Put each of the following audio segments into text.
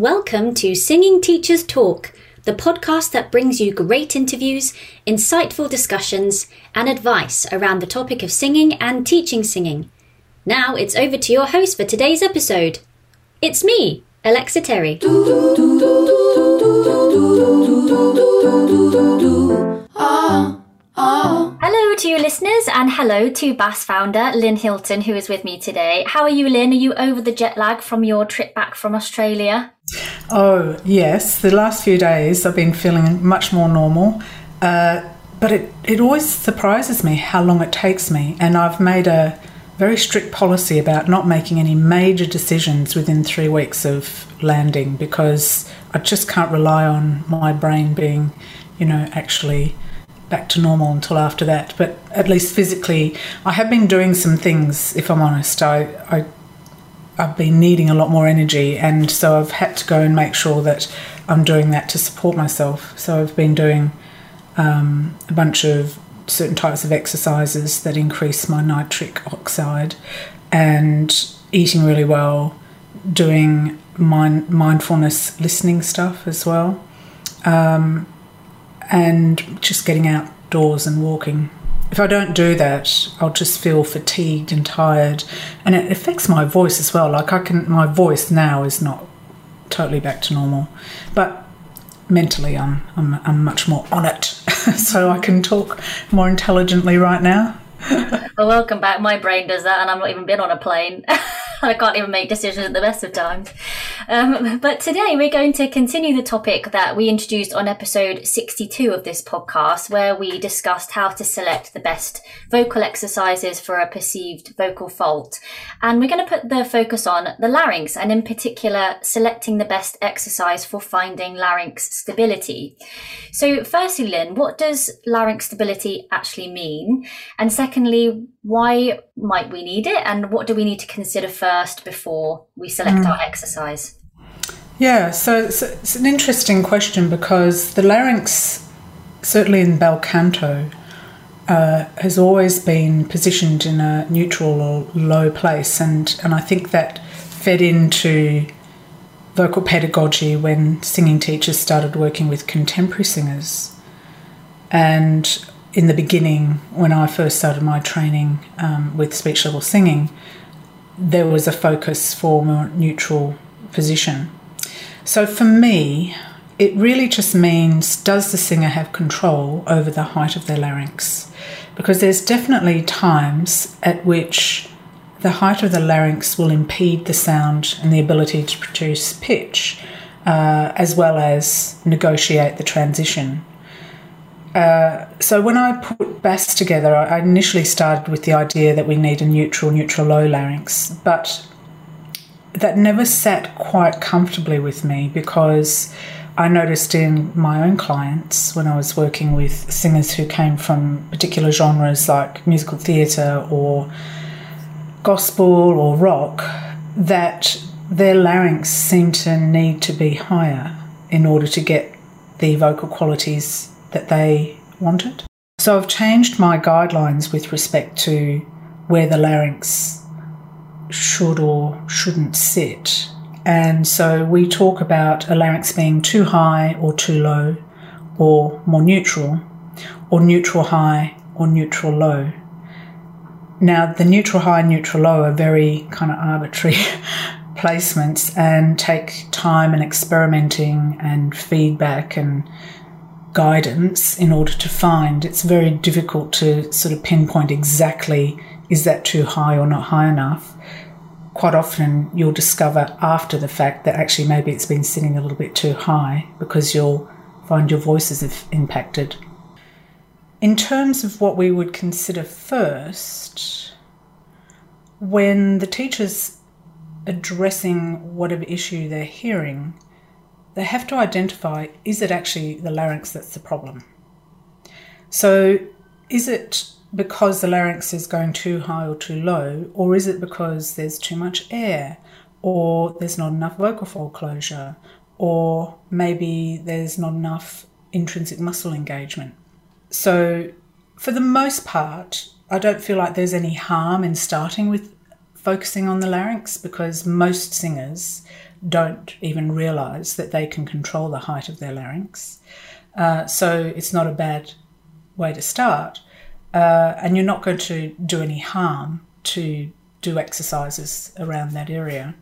Welcome to Singing Teachers Talk, the podcast that brings you great interviews, insightful discussions, and advice around the topic of singing and teaching singing. Now it's over to your host for today's episode. It's me, Alexa Terry. Ah, ah. Hello to you listeners, and hello to BAST founder Lynn Hilton, who is with me today. How are you, Lynn? Are you over the jet lag from your trip back from Australia? Oh, yes. The last few days I've been feeling much more normal. Uh, but it, it always surprises me how long it takes me. And I've made a very strict policy about not making any major decisions within three weeks of landing because I just can't rely on my brain being, you know, actually back to normal until after that. But at least physically, I have been doing some things. If I'm honest, I, I I've been needing a lot more energy, and so I've had to go and make sure that I'm doing that to support myself. So I've been doing um, a bunch of certain types of exercises that increase my nitric oxide, and eating really well, doing mind, mindfulness listening stuff as well. Um, and just getting outdoors and walking. If I don't do that, I'll just feel fatigued and tired, and it affects my voice as well. Like I can, my voice now is not totally back to normal, but mentally, I'm I'm, I'm much more on it, so I can talk more intelligently right now. well, welcome back. My brain does that, and I've not even been on a plane. I can't even make decisions at the best of times. Um, but today we're going to continue the topic that we introduced on episode 62 of this podcast, where we discussed how to select the best vocal exercises for a perceived vocal fault. And we're going to put the focus on the larynx and in particular selecting the best exercise for finding larynx stability. So firstly, Lynn, what does larynx stability actually mean? And secondly, why might we need it and what do we need to consider first before we select mm. our exercise? Yeah, so it's, it's, an interesting question because the larynx, certainly in bel canto, uh, has always been positioned in a neutral or low place, and, and I think that fed into vocal pedagogy when singing teachers started working with contemporary singers. And in the beginning, when I first started my training um, with speech level singing, there was a focus for more neutral position. So for me, it really just means does the singer have control over the height of their larynx? Because there's definitely times at which the height of the larynx will impede the sound and the ability to produce pitch, uh, as well as negotiate the transition. Uh, so when I put BAST together, I initially started with the idea that we need a neutral, neutral low larynx, but that never sat quite comfortably with me because I noticed in my own clients when I was working with singers who came from particular genres like musical theatre or gospel or rock that their larynx seemed to need to be higher in order to get the vocal qualities that they wanted. So I've changed my guidelines with respect to where the larynx should or shouldn't sit. And so we talk about a larynx being too high or too low, or more neutral, or neutral high or neutral low. Now, the neutral high and neutral low are very kind of arbitrary placements and take time and experimenting and feedback and guidance in order to find, it's very difficult to sort of pinpoint exactly is that too high or not high enough. Quite often, you'll discover after the fact that actually maybe it's been sitting a little bit too high because you'll find your voices have impacted. In terms of what we would consider first, when the teacher's addressing whatever issue they're hearing, they have to identify is it actually the larynx that's the problem? So, is it because the larynx is going too high or too low, or is it because there's too much air, or there's not enough vocal fold closure, or maybe there's not enough intrinsic muscle engagement? So, for the most part, I don't feel like there's any harm in starting with focusing on the larynx because most singers don't even realize that they can control the height of their larynx. Uh, so it's not a bad way to start. Uh, and you're not going to do any harm to do exercises around that area.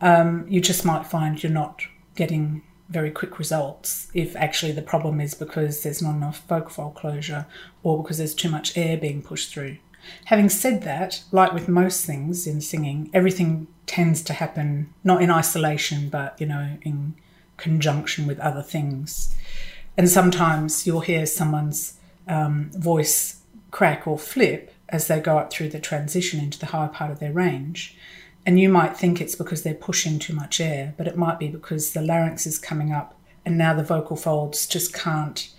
Um, you just might find you're not getting very quick results if actually the problem is because there's not enough vocal fold closure or because there's too much air being pushed through. Having said that, like with most things in singing, everything tends to happen not in isolation but, you know, in conjunction with other things. And sometimes you'll hear someone's um, voice crack or flip as they go up through the transition into the higher part of their range. And you might think it's because they're pushing too much air, but it might be because the larynx is coming up and now the vocal folds just can't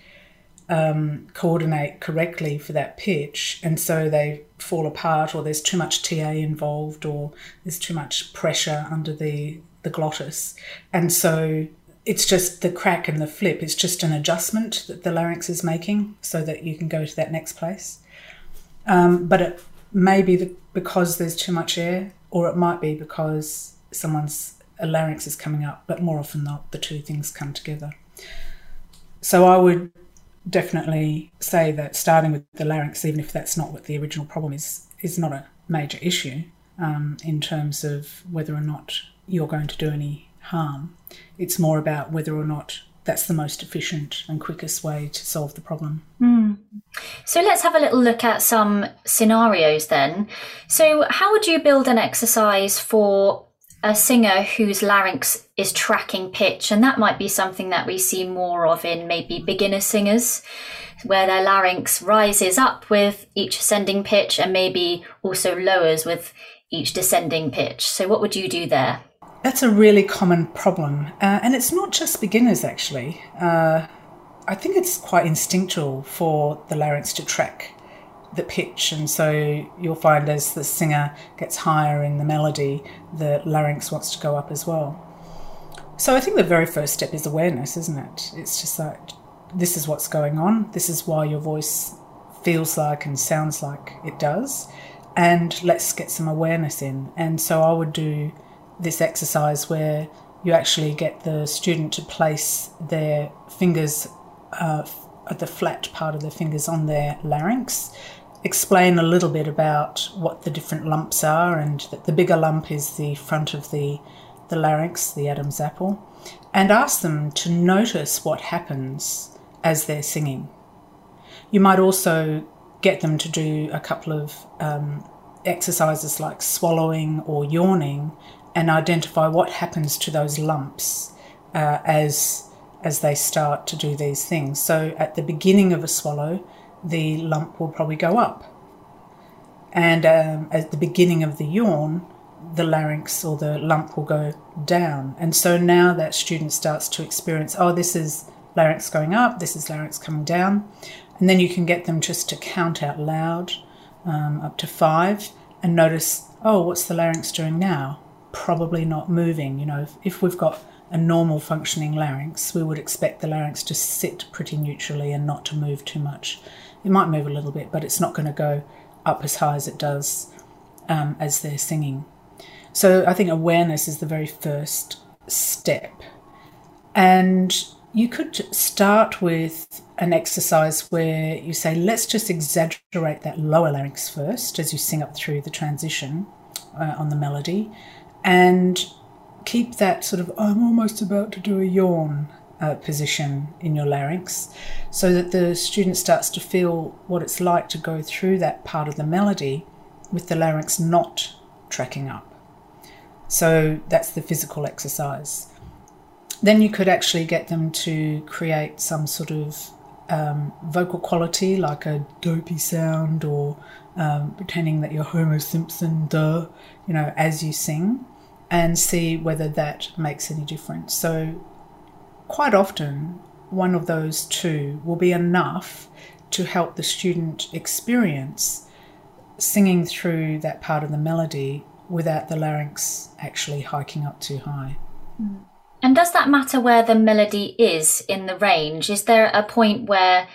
um, coordinate correctly for that pitch. And so they fall apart, or there's too much TA involved, or there's too much pressure under the, the glottis. And so it's just the crack and the flip, it's just an adjustment that the larynx is making so that you can go to that next place. Um, but it may be the, because there's too much air or it might be because someone's larynx is coming up, but more often than not, the two things come together. So I would definitely say that starting with the larynx, even if that's not what the original problem is, is not a major issue um, in terms of whether or not you're going to do any harm. It's more about whether or not that's the most efficient and quickest way to solve the problem. Mm. So let's have a little look at some scenarios then. So, how would you build an exercise for a singer whose larynx is tracking pitch? And that might be something that we see more of in maybe beginner singers, where their larynx rises up with each ascending pitch and maybe also lowers with each descending pitch. So, what would you do there? That's a really common problem. Uh, and it's not just beginners, actually. Uh, I think it's quite instinctual for the larynx to track the pitch. And so you'll find as the singer gets higher in the melody, the larynx wants to go up as well. So I think the very first step is awareness, isn't it? It's just like, this is what's going on. This is why your voice feels like and sounds like it does. And let's get some awareness in. And so I would do this exercise where you actually get the student to place their fingers uh, the flat part of their fingers on their larynx, explain a little bit about what the different lumps are, and that the bigger lump is the front of the, the larynx, the Adam's apple, and ask them to notice what happens as they're singing. You might also get them to do a couple of um, exercises like swallowing or yawning and identify what happens to those lumps uh, as as they start to do these things. So at the beginning of a swallow, the lump will probably go up, and um, at the beginning of the yawn, the larynx or the lump will go down. And so now that student starts to experience, oh, this is larynx going up, this is larynx coming down, and then you can get them just to count out loud um, up to five and notice, oh, what's the larynx doing now? probably not moving. You know, if, if we've got a normal functioning larynx, we would expect the larynx to sit pretty neutrally and not to move too much. It might move a little bit, but it's not going to go up as high as it does um, as they're singing. So I think awareness is the very first step. And you could start with an exercise where you say, let's just exaggerate that lower larynx first as you sing up through the transition uh, on the melody and keep that sort of I'm almost about to do a yawn uh, position in your larynx so that the student starts to feel what it's like to go through that part of the melody with the larynx not tracking up. So that's the physical exercise. Then you could actually get them to create some sort of um, vocal quality like a dopey sound or um, pretending that you're Homer Simpson, duh, you know, as you sing and see whether that makes any difference. So, quite often, one of those two will be enough to help the student experience singing through that part of the melody without the larynx actually hiking up too high. Mm. And does that matter where the melody is in the range? Is there a point where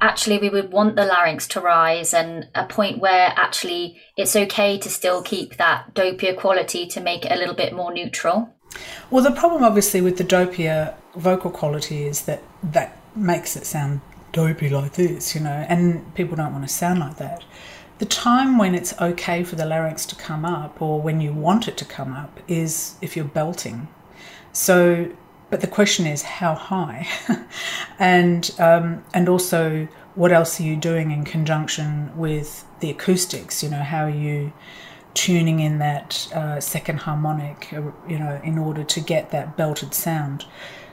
actually we would want the larynx to rise and a point where actually it's okay to still keep that dopier quality to make it a little bit more neutral? Well, the problem obviously with the dopier vocal quality is that that makes it sound dopey like this, you know, and people don't want to sound like that. The time when it's okay for the larynx to come up or when you want it to come up is if you're belting. So, but the question is how high, and um, and also what else are you doing in conjunction with the acoustics? You know, how are you tuning in that uh, second harmonic, uh, you know, in order to get that belted sound.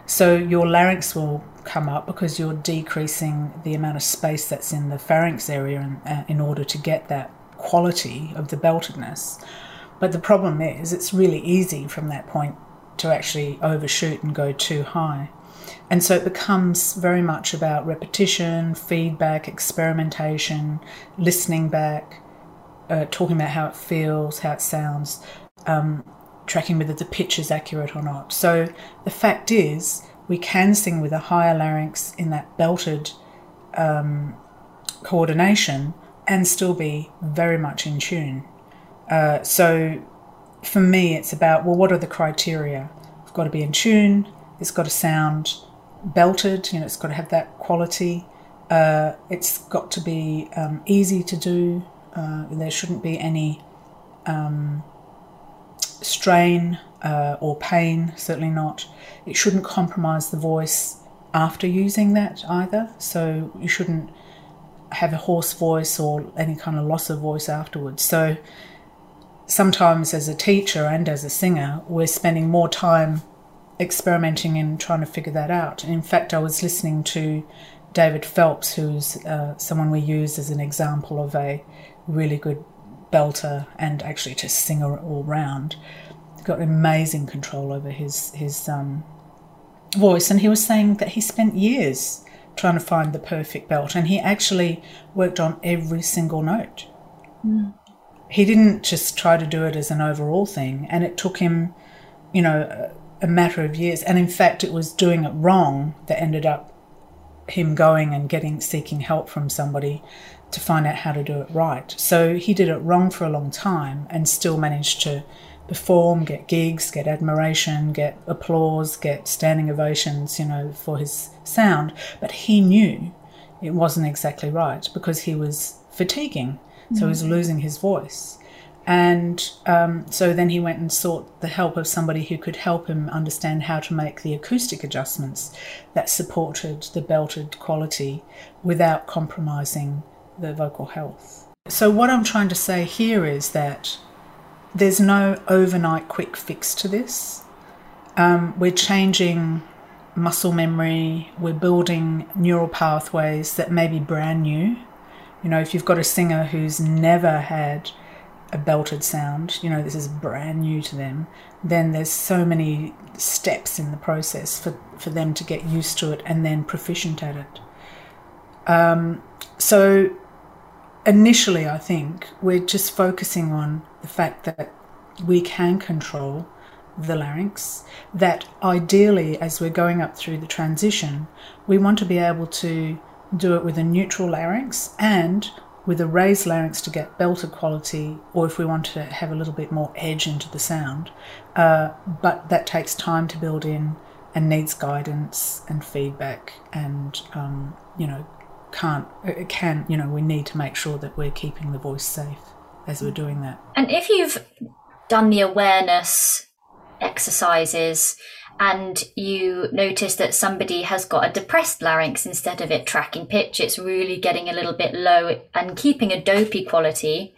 So your larynx will come up because you're decreasing the amount of space that's in the pharynx area in, uh, in order to get that quality of the beltedness. But the problem is, it's really easy from that point to actually overshoot and go too high. And so it becomes very much about repetition, feedback, experimentation, listening back, uh, talking about how it feels, how it sounds, um, tracking whether the pitch is accurate or not. So the fact is, we can sing with a higher larynx in that belted um, coordination and still be very much in tune. Uh, so for me, it's about well, what are the criteria? It's got to be in tune. It's got to sound belted. You know, it's got to have that quality. Uh, it's got to be um, easy to do. Uh, there shouldn't be any um, strain uh, or pain, certainly not. It shouldn't compromise the voice after using that either. So you shouldn't have a hoarse voice or any kind of loss of voice afterwards. So sometimes as a teacher and as a singer, we're spending more time experimenting and trying to figure that out. And in fact, I was listening to David Phelps, who's uh, someone we use as an example of a really good belter and actually just singer all round. Got amazing control over his his um, voice, and he was saying that he spent years trying to find the perfect belt, and he actually worked on every single note. Mm. He didn't just try to do it as an overall thing, and it took him, you know, a, a matter of years. And in fact, it was doing it wrong that ended up him going and getting seeking help from somebody to find out how to do it right. So he did it wrong for a long time and still managed to perform, get gigs, get admiration, get applause, get standing ovations, you know, for his sound. But he knew it wasn't exactly right because he was fatiguing. So he was mm. losing his voice. And um, so then he went and sought the help of somebody who could help him understand how to make the acoustic adjustments that supported the belted quality without compromising the vocal health. So, what I'm trying to say here is that there's no overnight quick fix to this. Um, we're changing muscle memory, we're building neural pathways that may be brand new. You know, if you've got a singer who's never had a belted sound, you know, this is brand new to them, then there's so many steps in the process for, for them to get used to it and then proficient at it. Um, so initially, I think we're just focusing on the fact that we can control the larynx, that ideally, as we're going up through the transition, we want to be able to do it with a neutral larynx and with a raised larynx to get belted quality, or if we want to have a little bit more edge into the sound. Uh, but that takes time to build in and needs guidance and feedback and, um, you know, can't it can you know we need to make sure that we're keeping the voice safe as we're doing that and if you've done the awareness exercises and you notice that somebody has got a depressed larynx instead of it tracking pitch it's really getting a little bit low and keeping a dopey quality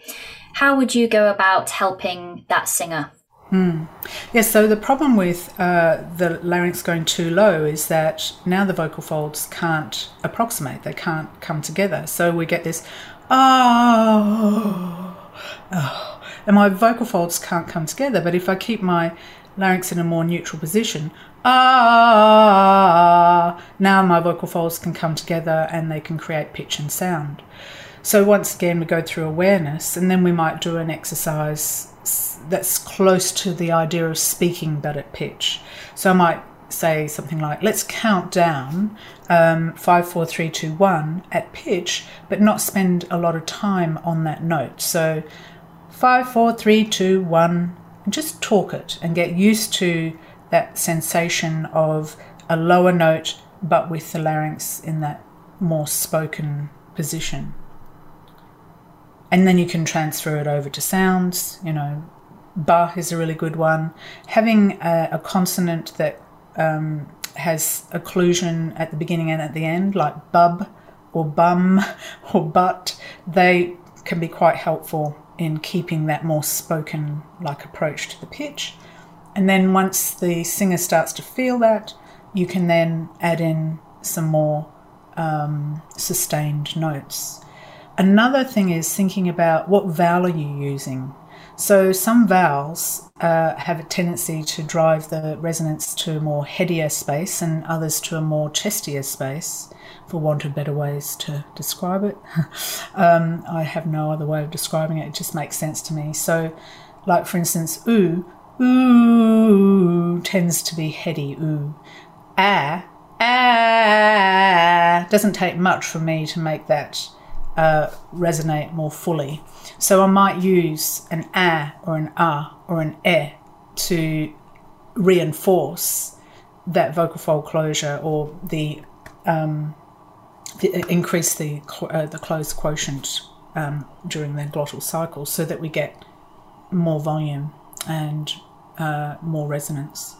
how would you go about helping that singer Mm. Yes, so the problem with uh, the larynx going too low is that now the vocal folds can't approximate, they can't come together. So we get this, oh, oh, and my vocal folds can't come together. But if I keep my larynx in a more neutral position, ah, now my vocal folds can come together and they can create pitch and sound. So once again, we go through awareness and then we might do an exercise that's close to the idea of speaking but at pitch. So I might say something like, let's count down um, five, four, three, two, one at pitch, but not spend a lot of time on that note. So five, four, three, two, one, just talk it and get used to that sensation of a lower note but with the larynx in that more spoken position. And then you can transfer it over to sounds, you know, ba is a really good one. Having a, a consonant that um, has occlusion at the beginning and at the end, like bub or bum or but, they can be quite helpful in keeping that more spoken like approach to the pitch. And then once the singer starts to feel that, you can then add in some more um, sustained notes. Another thing is thinking about what vowel are you using. So some vowels uh, have a tendency to drive the resonance to a more headier space and others to a more chestier space, for want of better ways to describe it. um, I have no other way of describing it, it just makes sense to me. So, like for instance, ooh, ooh tends to be heady, ooh. Ah, ah doesn't take much for me to make that uh, resonate more fully. So I might use an ah or an ah or an eh to reinforce that vocal fold closure or the, um, increase the uh, the closed quotient um, during the glottal cycle, so that we get more volume and uh, more resonance.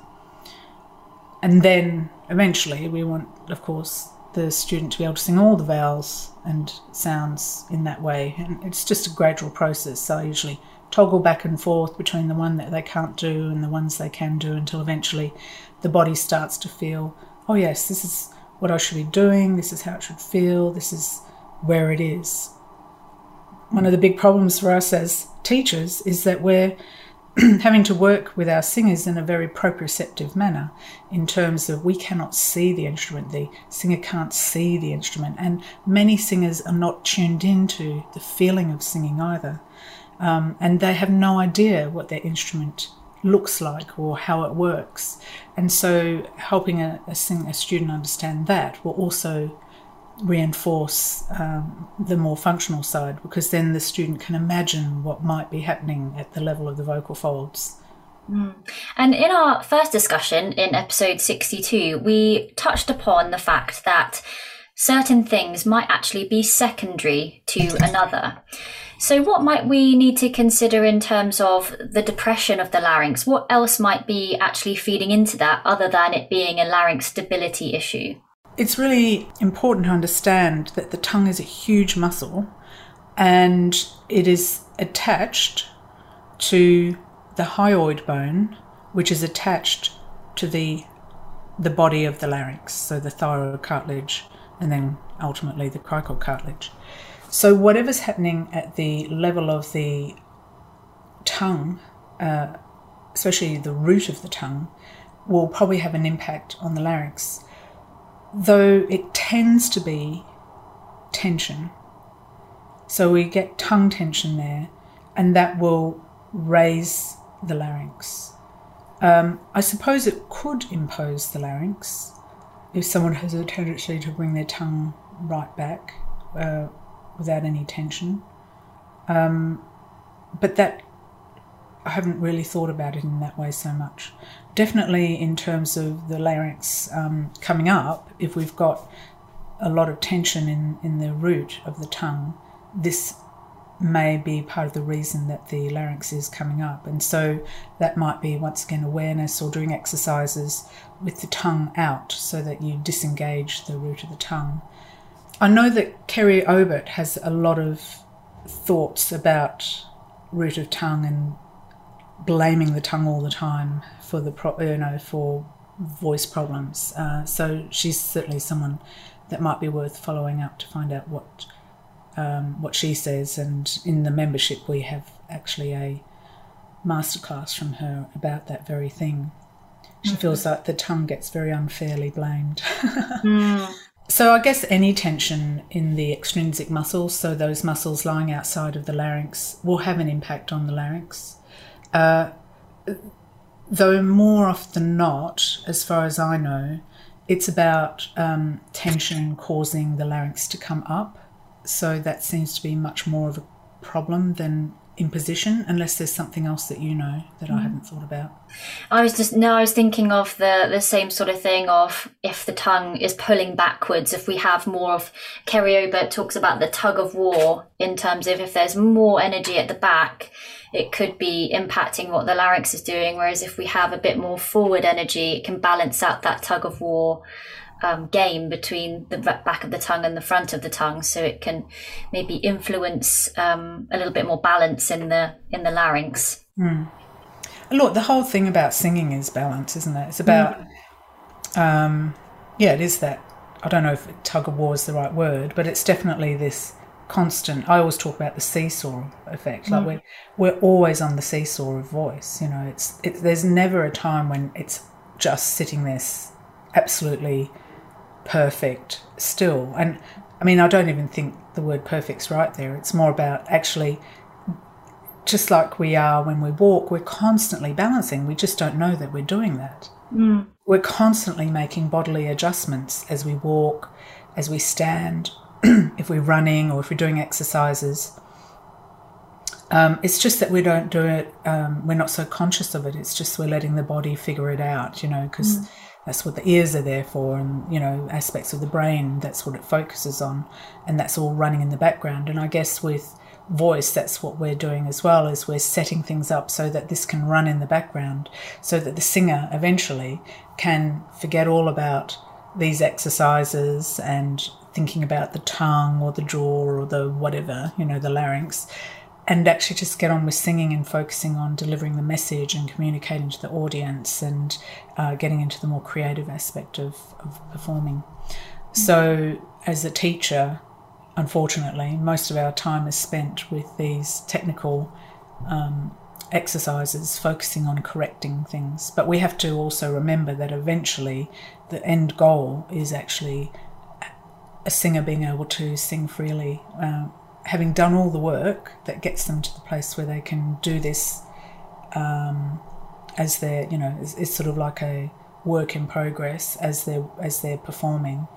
And then eventually, we want, of course, the student to be able to sing all the vowels and sounds in that way. And it's just a gradual process. So I usually toggle back and forth between the one that they can't do and the ones they can do until eventually the body starts to feel, oh, yes, this is what I should be doing, this is how it should feel, this is where it is. One of the big problems for us as teachers is that we're having to work with our singers in a very proprioceptive manner in terms of we cannot see the instrument, the singer can't see the instrument, and many singers are not tuned into the feeling of singing either. Um, and they have no idea what their instrument looks like or how it works. And so, helping a, a, a student understand that will also reinforce um, the more functional side because then the student can imagine what might be happening at the level of the vocal folds. Mm. And in our first discussion in episode 62, we touched upon the fact that certain things might actually be secondary to another. So, what might we need to consider in terms of the depression of the larynx? What else might be actually feeding into that other than it being a larynx stability issue? It's really important to understand that the tongue is a huge muscle and it is attached to the hyoid bone, which is attached to the the body of the larynx, so the thyroid cartilage, and then ultimately the cricoid cartilage. So whatever's happening at the level of the tongue, uh, especially the root of the tongue, will probably have an impact on the larynx though it tends to be tension. So we get tongue tension there, and that will raise the larynx. Um, I suppose it could impose the larynx if someone has a tendency to bring their tongue right back uh, without any tension. Um, but that I haven't really thought about it in that way so much. Definitely, in terms of the larynx um, coming up, if we've got a lot of tension in, in the root of the tongue, this may be part of the reason that the larynx is coming up. And so that might be, once again, awareness or doing exercises with the tongue out so that you disengage the root of the tongue. I know that Kerrie Obert has a lot of thoughts about root of tongue and blaming the tongue all the time for the pro- you know for voice problems. Uh, so she's certainly someone that might be worth following up to find out what um, what she says. And in the membership, we have actually a masterclass from her about that very thing. She mm-hmm. feels like the tongue gets very unfairly blamed. mm. So I guess any tension in the extrinsic muscles, so those muscles lying outside of the larynx, will have an impact on the larynx. Uh, though more often not, as far as I know, it's about um, tension causing the larynx to come up. So that seems to be much more of a problem than in position, unless there's something else that you know that I mm. haven't thought about. I was just no, I was thinking of the the same sort of thing of if the tongue is pulling backwards, if we have more of Kerrie Obert talks about the tug of war in terms of if there's more energy at the back, it could be impacting what the larynx is doing. Whereas if we have a bit more forward energy, it can balance out that tug of war um, game between the back of the tongue and the front of the tongue, so it can maybe influence um, a little bit more balance in the in the larynx. Mm. Look, the whole thing about singing is balance, isn't it? It's about, mm. um, yeah, it is that. I don't know if tug of war is the right word, but it's definitely this constant. I always talk about the seesaw effect. Like mm. we're we're always on the seesaw of voice. You know, it's it, there's never a time when it's just sitting there absolutely perfect still. And I mean, I don't even think the word perfect's right there. It's more about actually, just like we are when we walk, we're constantly balancing. We just don't know that we're doing that. Mm. We're constantly making bodily adjustments as we walk, as we stand, if we're running or if we're doing exercises. Um, it's just that we don't do it, um, we're not so conscious of it. It's just we're letting the body figure it out, you know, because. Mm that's what the ears are there for, and you know aspects of the brain. That's what it focuses on, and that's all running in the background. And I guess with voice, that's what we're doing as well. Is we're setting things up so that this can run in the background, so that the singer eventually can forget all about these exercises and thinking about the tongue or the jaw or the whatever, you know, the larynx, and actually just get on with singing and focusing on delivering the message and communicating to the audience and uh, getting into the more creative aspect of, of performing. Mm-hmm. So, as a teacher, unfortunately, most of our time is spent with these technical um, exercises focusing on correcting things. But we have to also remember that eventually the end goal is actually a singer being able to sing freely. Uh, having done all the work that gets them to the place where they can do this um, as they're, you know, it's, it's, sort of like a work in progress as they're as they're performing.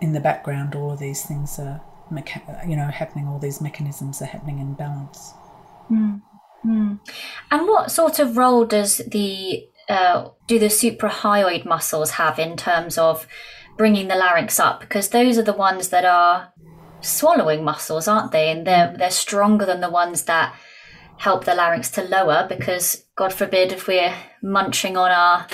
In the background, all of these things are, mecha- you know, happening. All these mechanisms are happening in balance. Mm. And what sort of role does the uh, do the suprahyoid muscles have in terms of bringing the larynx up? Because those are the ones that are swallowing muscles, aren't they? And they're they're stronger than the ones that help the larynx to lower because God forbid if we're munching on our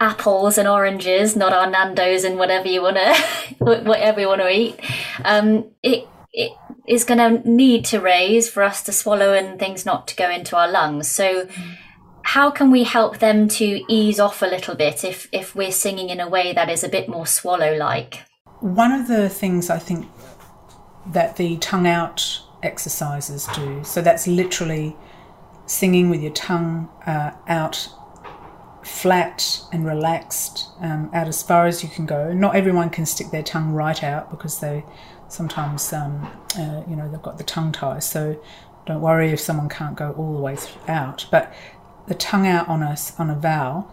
apples and oranges, not our Nando's and whatever you wanna whatever you want to eat, um, it it is going to need to raise for us to swallow and things not to go into our lungs. So. How can we help them to ease off a little bit if, if we're singing in a way that is a bit more swallow like? One of the things I think that the tongue out exercises do. So that's literally singing with your tongue uh, out flat and relaxed, um, out as far as you can go. Not everyone can stick their tongue right out because they sometimes, um, uh, you know, they've got the tongue tie. So don't worry if someone can't go all the way out. But the tongue out on a, on a vowel,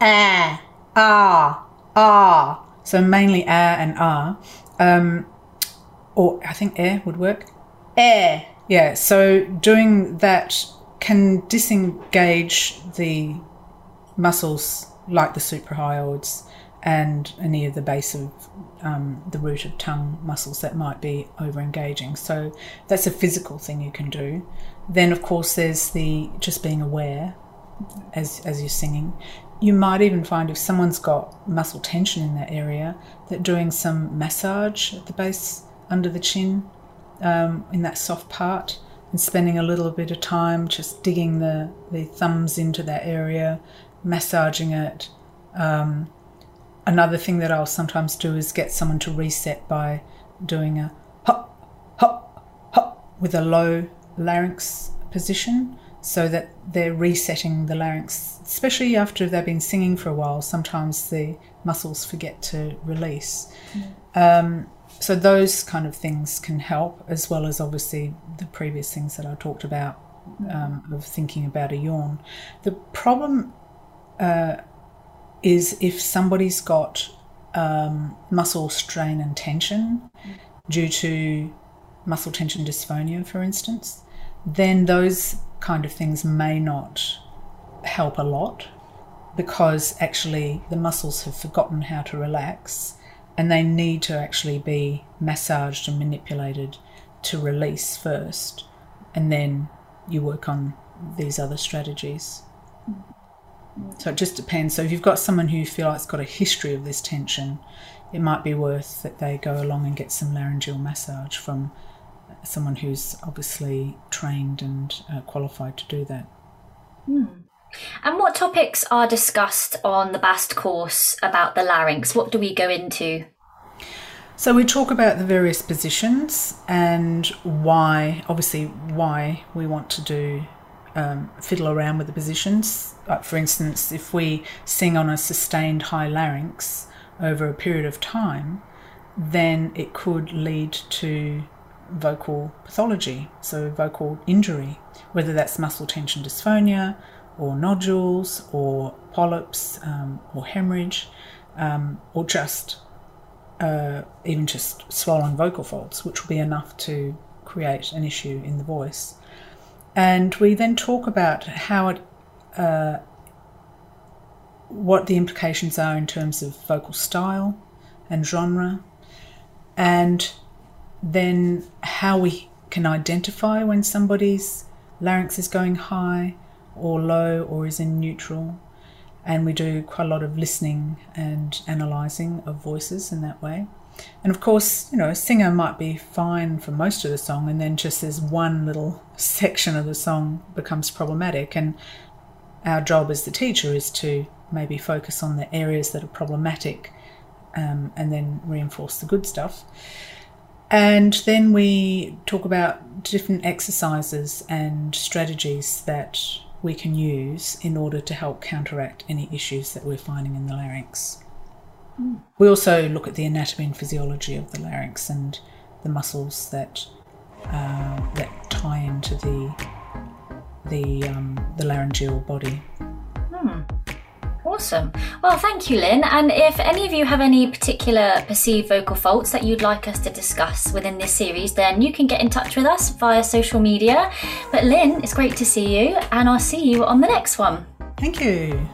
ah, ah, ah. So mainly ah and ah. Um, or I think air would work. Air. Yeah, so doing that can disengage the muscles like the suprahyoids and any of the base of um, the root of tongue muscles that might be over engaging. So that's a physical thing you can do. Then, of course, there's the just being aware as, as you're singing. You might even find if someone's got muscle tension in that area that doing some massage at the base under the chin um, in that soft part and spending a little bit of time just digging the, the thumbs into that area, massaging it. Um, another thing that I'll sometimes do is get someone to reset by doing a hop, hop, hop with a low larynx position so that they're resetting the larynx, especially after they've been singing for a while. Sometimes the muscles forget to release. Mm. Um, so those kind of things can help, as well as obviously the previous things that I talked about um, of thinking about a yawn. The problem uh, is if somebody's got um, muscle strain and tension due to muscle tension dysphonia, for instance, then those kind of things may not help a lot because actually the muscles have forgotten how to relax and they need to actually be massaged and manipulated to release first and then you work on these other strategies. So it just depends. So if you've got someone who you feel like's got a history of this tension, it might be worth that they go along and get some laryngeal massage from someone who's obviously trained and uh, qualified to do that. Hmm. And what topics are discussed on the BAST course about the larynx? What do we go into? So we talk about the various positions and why, obviously, why we want to do um, fiddle around with the positions. Like for instance, if we sing on a sustained high larynx over a period of time, then it could lead to vocal pathology, so vocal injury, whether that's muscle tension dysphonia or nodules or polyps um, or hemorrhage um, or just uh, even just swollen vocal folds, which will be enough to create an issue in the voice. And we then talk about how it, uh, what the implications are in terms of vocal style and genre, and then how we can identify when somebody's larynx is going high or low or is in neutral. And we do quite a lot of listening and analysing of voices in that way. And of course, you know, a singer might be fine for most of the song, and then just as one little section of the song becomes problematic. And our job as the teacher is to maybe focus on the areas that are problematic um, and then reinforce the good stuff. And then we talk about different exercises and strategies that we can use in order to help counteract any issues that we're finding in the larynx. Mm. We also look at the anatomy and physiology of the larynx and the muscles that uh, that tie into the the um, the laryngeal body. Hmm. Awesome. Well, thank you, Lynn. And if any of you have any particular perceived vocal faults that you'd like us to discuss within this series, then you can get in touch with us via social media. But Lynn, it's great to see you, and I'll see you on the next one. Thank you.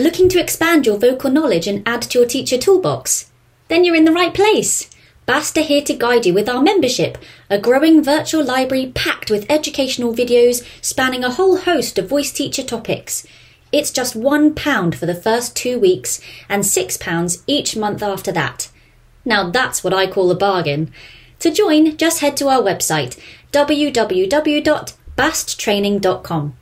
Looking to expand your vocal knowledge and add to your teacher toolbox? Then you're in the right place. BAST are here to guide you with our membership, a growing virtual library packed with educational videos spanning a whole host of voice teacher topics. It's just £1 for the first two weeks and £6 each month after that. Now that's what I call a bargain. To join, just head to our website www.basttraining.com.